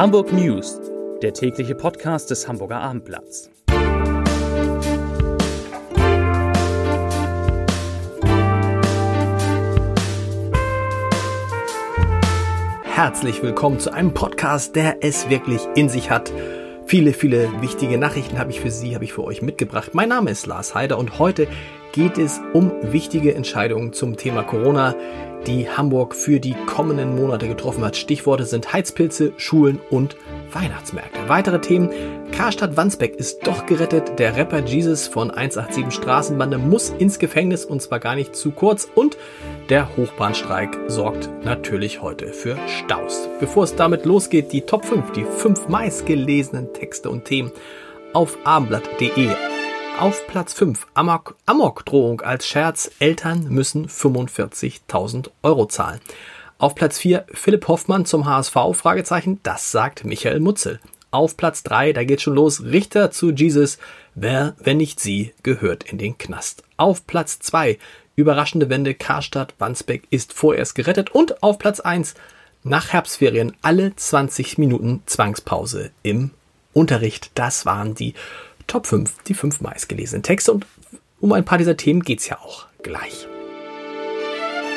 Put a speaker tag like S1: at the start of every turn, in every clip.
S1: Hamburg News, der tägliche Podcast des Hamburger Abendblatts.
S2: Herzlich willkommen zu einem Podcast, der es wirklich in sich hat. Viele, viele wichtige Nachrichten habe ich für Sie, habe ich für euch mitgebracht. Mein Name ist Lars Heider und heute geht es um wichtige Entscheidungen zum Thema Corona, die Hamburg für die kommenden Monate getroffen hat. Stichworte sind Heizpilze, Schulen und Weihnachtsmärkte. Weitere Themen. Karstadt Wandsbeck ist doch gerettet. Der Rapper Jesus von 187 Straßenbande muss ins Gefängnis und zwar gar nicht zu kurz. Und der Hochbahnstreik sorgt natürlich heute für Staus. Bevor es damit losgeht, die Top 5, die fünf meistgelesenen Texte und Themen auf abendblatt.de. Auf Platz 5 Amok, Amok-Drohung als Scherz. Eltern müssen 45.000 Euro zahlen. Auf Platz 4 Philipp Hoffmann zum HSV? Fragezeichen. Das sagt Michael Mutzel. Auf Platz 3, da geht schon los, Richter zu Jesus. Wer, wenn nicht sie, gehört in den Knast. Auf Platz 2, überraschende Wende, Karstadt, Wandsbeck ist vorerst gerettet. Und auf Platz 1, nach Herbstferien alle 20 Minuten Zwangspause im Unterricht. Das waren die Top 5, die fünf meistgelesenen Texte. Und um ein paar dieser Themen geht es ja auch gleich.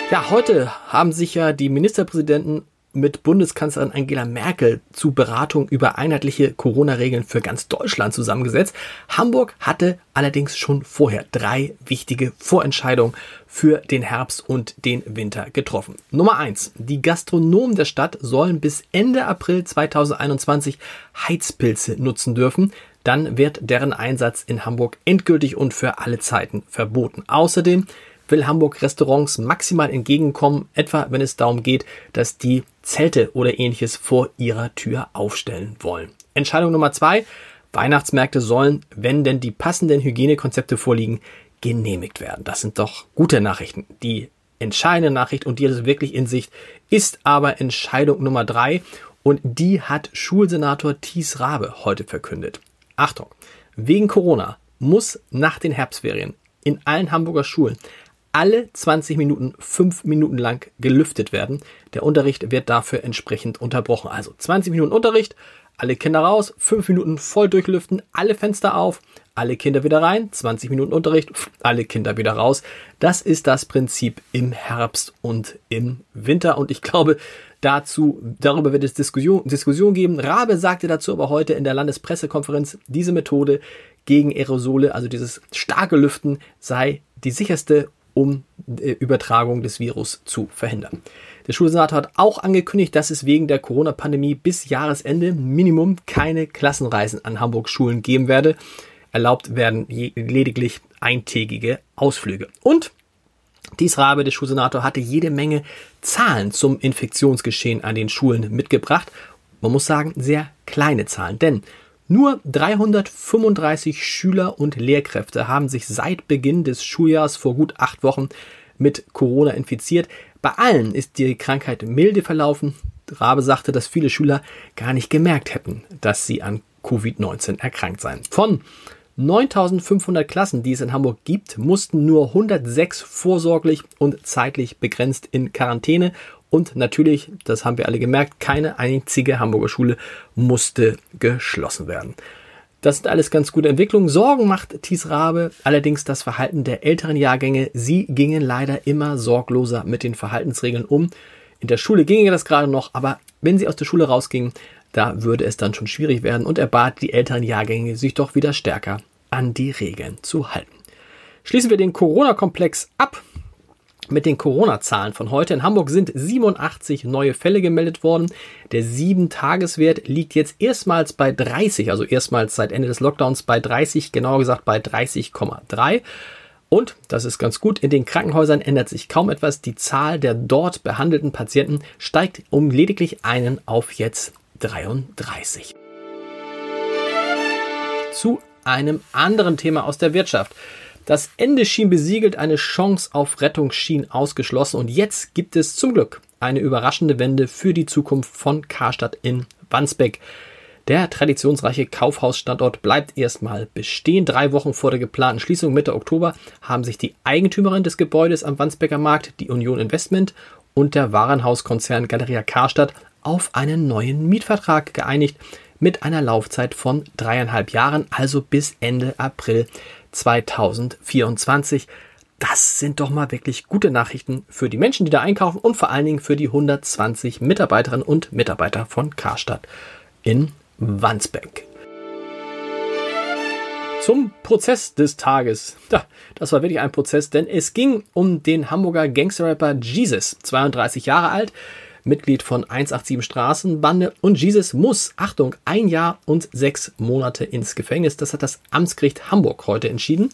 S2: Ja, heute haben sich ja die Ministerpräsidenten mit Bundeskanzlerin Angela Merkel zu Beratung über einheitliche Corona-Regeln für ganz Deutschland zusammengesetzt. Hamburg hatte allerdings schon vorher drei wichtige Vorentscheidungen für den Herbst und den Winter getroffen. Nummer eins: Die Gastronomen der Stadt sollen bis Ende April 2021 Heizpilze nutzen dürfen dann wird deren Einsatz in Hamburg endgültig und für alle Zeiten verboten. Außerdem will Hamburg Restaurants maximal entgegenkommen, etwa wenn es darum geht, dass die Zelte oder ähnliches vor ihrer Tür aufstellen wollen. Entscheidung Nummer zwei. Weihnachtsmärkte sollen, wenn denn die passenden Hygienekonzepte vorliegen, genehmigt werden. Das sind doch gute Nachrichten. Die entscheidende Nachricht und die ist wirklich in Sicht ist aber Entscheidung Nummer drei und die hat Schulsenator Thies Rabe heute verkündet. Achtung, wegen Corona muss nach den Herbstferien in allen Hamburger Schulen alle 20 Minuten fünf Minuten lang gelüftet werden. Der Unterricht wird dafür entsprechend unterbrochen. Also 20 Minuten Unterricht, alle Kinder raus, fünf Minuten voll durchlüften, alle Fenster auf, alle Kinder wieder rein, 20 Minuten Unterricht, alle Kinder wieder raus. Das ist das Prinzip im Herbst und im Winter. Und ich glaube, dazu, darüber wird es Diskussion, Diskussion geben. Rabe sagte dazu aber heute in der Landespressekonferenz, diese Methode gegen Aerosole, also dieses starke Lüften, sei die sicherste, um äh, Übertragung des Virus zu verhindern. Der Schulsenator hat auch angekündigt, dass es wegen der Corona-Pandemie bis Jahresende Minimum keine Klassenreisen an Hamburg Schulen geben werde. Erlaubt werden lediglich eintägige Ausflüge. Und dies Rabe, der Schulsenator, hatte jede Menge Zahlen zum Infektionsgeschehen an den Schulen mitgebracht. Man muss sagen, sehr kleine Zahlen, denn nur 335 Schüler und Lehrkräfte haben sich seit Beginn des Schuljahrs vor gut acht Wochen mit Corona infiziert. Bei allen ist die Krankheit milde verlaufen. Rabe sagte, dass viele Schüler gar nicht gemerkt hätten, dass sie an Covid-19 erkrankt seien. Von 9500 Klassen, die es in Hamburg gibt, mussten nur 106 vorsorglich und zeitlich begrenzt in Quarantäne. Und natürlich, das haben wir alle gemerkt, keine einzige Hamburger Schule musste geschlossen werden. Das sind alles ganz gute Entwicklungen. Sorgen macht Thies Rabe allerdings das Verhalten der älteren Jahrgänge. Sie gingen leider immer sorgloser mit den Verhaltensregeln um. In der Schule ginge das gerade noch, aber wenn sie aus der Schule rausgingen, da würde es dann schon schwierig werden und er bat die älteren Jahrgänge, sich doch wieder stärker an die Regeln zu halten. Schließen wir den Corona-Komplex ab mit den Corona-Zahlen von heute. In Hamburg sind 87 neue Fälle gemeldet worden. Der 7-Tageswert liegt jetzt erstmals bei 30, also erstmals seit Ende des Lockdowns bei 30, genauer gesagt bei 30,3. Und, das ist ganz gut, in den Krankenhäusern ändert sich kaum etwas. Die Zahl der dort behandelten Patienten steigt um lediglich einen auf jetzt 33. Zu einem anderen Thema aus der Wirtschaft. Das Ende schien besiegelt, eine Chance auf Rettung schien ausgeschlossen und jetzt gibt es zum Glück eine überraschende Wende für die Zukunft von Karstadt in Wandsbek. Der traditionsreiche Kaufhausstandort bleibt erstmal bestehen. Drei Wochen vor der geplanten Schließung Mitte Oktober haben sich die Eigentümerin des Gebäudes am Wandsbeker Markt, die Union Investment und der Warenhauskonzern Galeria Karstadt auf einen neuen Mietvertrag geeinigt mit einer Laufzeit von dreieinhalb Jahren, also bis Ende April 2024. Das sind doch mal wirklich gute Nachrichten für die Menschen, die da einkaufen und vor allen Dingen für die 120 Mitarbeiterinnen und Mitarbeiter von Karstadt in Wandsbek. Zum Prozess des Tages. Das war wirklich ein Prozess, denn es ging um den Hamburger Gangsterrapper Jesus, 32 Jahre alt, Mitglied von 187 Straßenbande und Jesus muss, Achtung, ein Jahr und sechs Monate ins Gefängnis. Das hat das Amtsgericht Hamburg heute entschieden.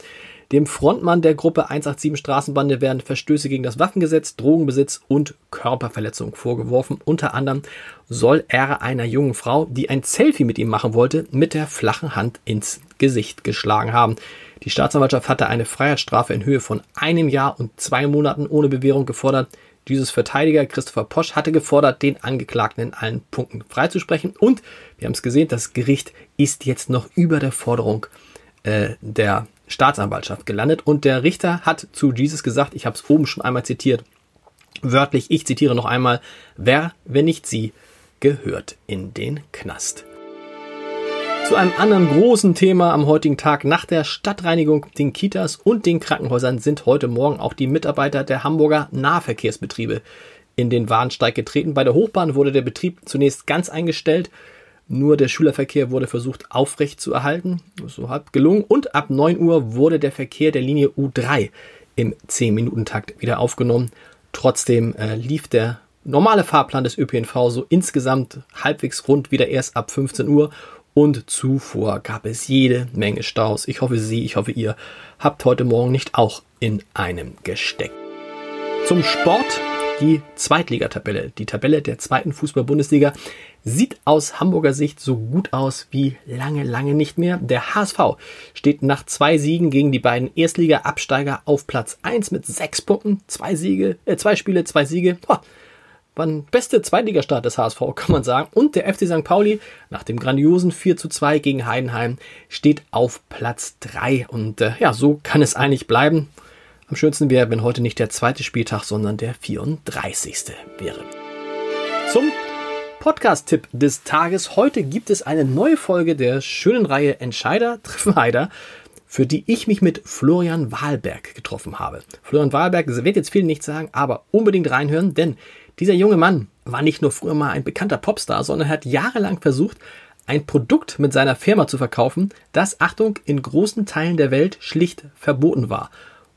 S2: Dem Frontmann der Gruppe 187 Straßenbande werden Verstöße gegen das Waffengesetz, Drogenbesitz und Körperverletzung vorgeworfen. Unter anderem soll er einer jungen Frau, die ein Selfie mit ihm machen wollte, mit der flachen Hand ins Gesicht geschlagen haben. Die Staatsanwaltschaft hatte eine Freiheitsstrafe in Höhe von einem Jahr und zwei Monaten ohne Bewährung gefordert. Dieses Verteidiger Christopher Posch hatte gefordert, den Angeklagten in allen Punkten freizusprechen. Und wir haben es gesehen, das Gericht ist jetzt noch über der Forderung äh, der Staatsanwaltschaft gelandet. Und der Richter hat zu Jesus gesagt, ich habe es oben schon einmal zitiert, wörtlich, ich zitiere noch einmal, wer, wenn nicht sie, gehört in den Knast. Zu einem anderen großen Thema am heutigen Tag. Nach der Stadtreinigung, den Kitas und den Krankenhäusern sind heute Morgen auch die Mitarbeiter der Hamburger Nahverkehrsbetriebe in den Warnsteig getreten. Bei der Hochbahn wurde der Betrieb zunächst ganz eingestellt. Nur der Schülerverkehr wurde versucht aufrecht zu erhalten. So hat gelungen. Und ab 9 Uhr wurde der Verkehr der Linie U3 im 10-Minuten-Takt wieder aufgenommen. Trotzdem äh, lief der normale Fahrplan des ÖPNV so insgesamt halbwegs rund wieder erst ab 15 Uhr und zuvor gab es jede Menge Staus. Ich hoffe, Sie, ich hoffe, ihr habt heute Morgen nicht auch in einem gesteckt. Zum Sport die Zweitligatabelle. Die Tabelle der zweiten Fußball-Bundesliga sieht aus Hamburger Sicht so gut aus wie lange, lange nicht mehr. Der HSV steht nach zwei Siegen gegen die beiden Erstliga-Absteiger auf Platz 1 mit sechs Punkten. Zwei Siege, äh, zwei Spiele, zwei Siege. Boah, war ein beste Zweitligastart des HSV, kann man sagen. Und der FC St. Pauli nach dem grandiosen 4 zu 2 gegen Heidenheim steht auf Platz 3. Und äh, ja, so kann es eigentlich bleiben. Am schönsten wäre, wenn heute nicht der zweite Spieltag, sondern der 34. wäre. Zum Podcast-Tipp des Tages. Heute gibt es eine neue Folge der schönen Reihe Entscheider treffen Heider für die ich mich mit Florian Wahlberg getroffen habe. Florian Wahlberg wird jetzt viel nicht sagen, aber unbedingt reinhören, denn dieser junge Mann war nicht nur früher mal ein bekannter Popstar, sondern hat jahrelang versucht, ein Produkt mit seiner Firma zu verkaufen, das, Achtung, in großen Teilen der Welt schlicht verboten war.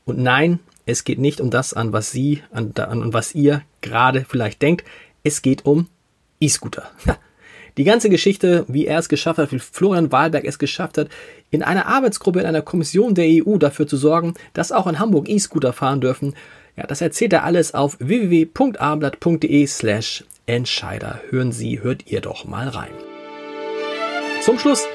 S2: Und nein, es geht nicht um das, an was Sie, an, an was ihr gerade vielleicht denkt. Es geht um E-Scooter. Die ganze Geschichte, wie er es geschafft hat, wie Florian Wahlberg es geschafft hat, in einer Arbeitsgruppe, in einer Kommission der EU dafür zu sorgen, dass auch in Hamburg E-Scooter fahren dürfen, ja, das erzählt er alles auf www.abendblatt.de slash Entscheider. Hören Sie, hört ihr doch mal rein. Zum Schluss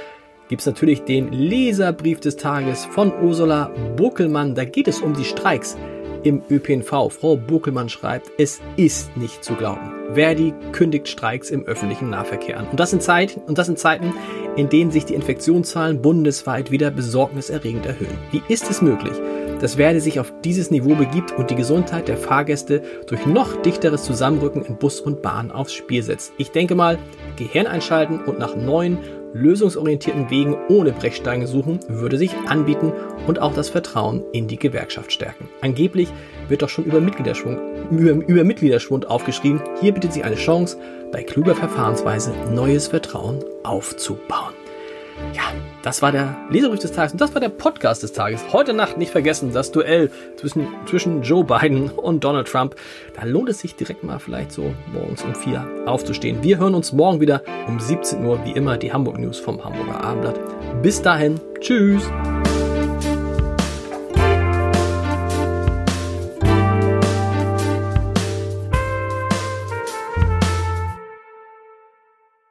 S2: gibt es natürlich den Leserbrief des Tages von Ursula Buckelmann. Da geht es um die Streiks im ÖPNV. Frau Buckelmann schreibt, es ist nicht zu glauben. Verdi kündigt Streiks im öffentlichen Nahverkehr an. Und das in Zeiten, und das in Zeiten, in denen sich die Infektionszahlen bundesweit wieder besorgniserregend erhöhen. Wie ist es möglich? Dass Verdi sich auf dieses Niveau begibt und die Gesundheit der Fahrgäste durch noch dichteres Zusammenrücken in Bus und Bahn aufs Spiel setzt. Ich denke mal, Gehirn einschalten und nach neuen, lösungsorientierten Wegen ohne Brechsteine suchen, würde sich anbieten und auch das Vertrauen in die Gewerkschaft stärken. Angeblich wird doch schon über Mitgliederschwund, über, über Mitgliederschwund aufgeschrieben. Hier bietet sich eine Chance, bei kluger Verfahrensweise neues Vertrauen aufzubauen. Ja, das war der Leserbrief des Tages und das war der Podcast des Tages. Heute Nacht nicht vergessen, das Duell zwischen, zwischen Joe Biden und Donald Trump. Da lohnt es sich direkt mal vielleicht so morgens um vier aufzustehen. Wir hören uns morgen wieder um 17 Uhr, wie immer, die Hamburg News vom Hamburger Abendblatt. Bis dahin, tschüss.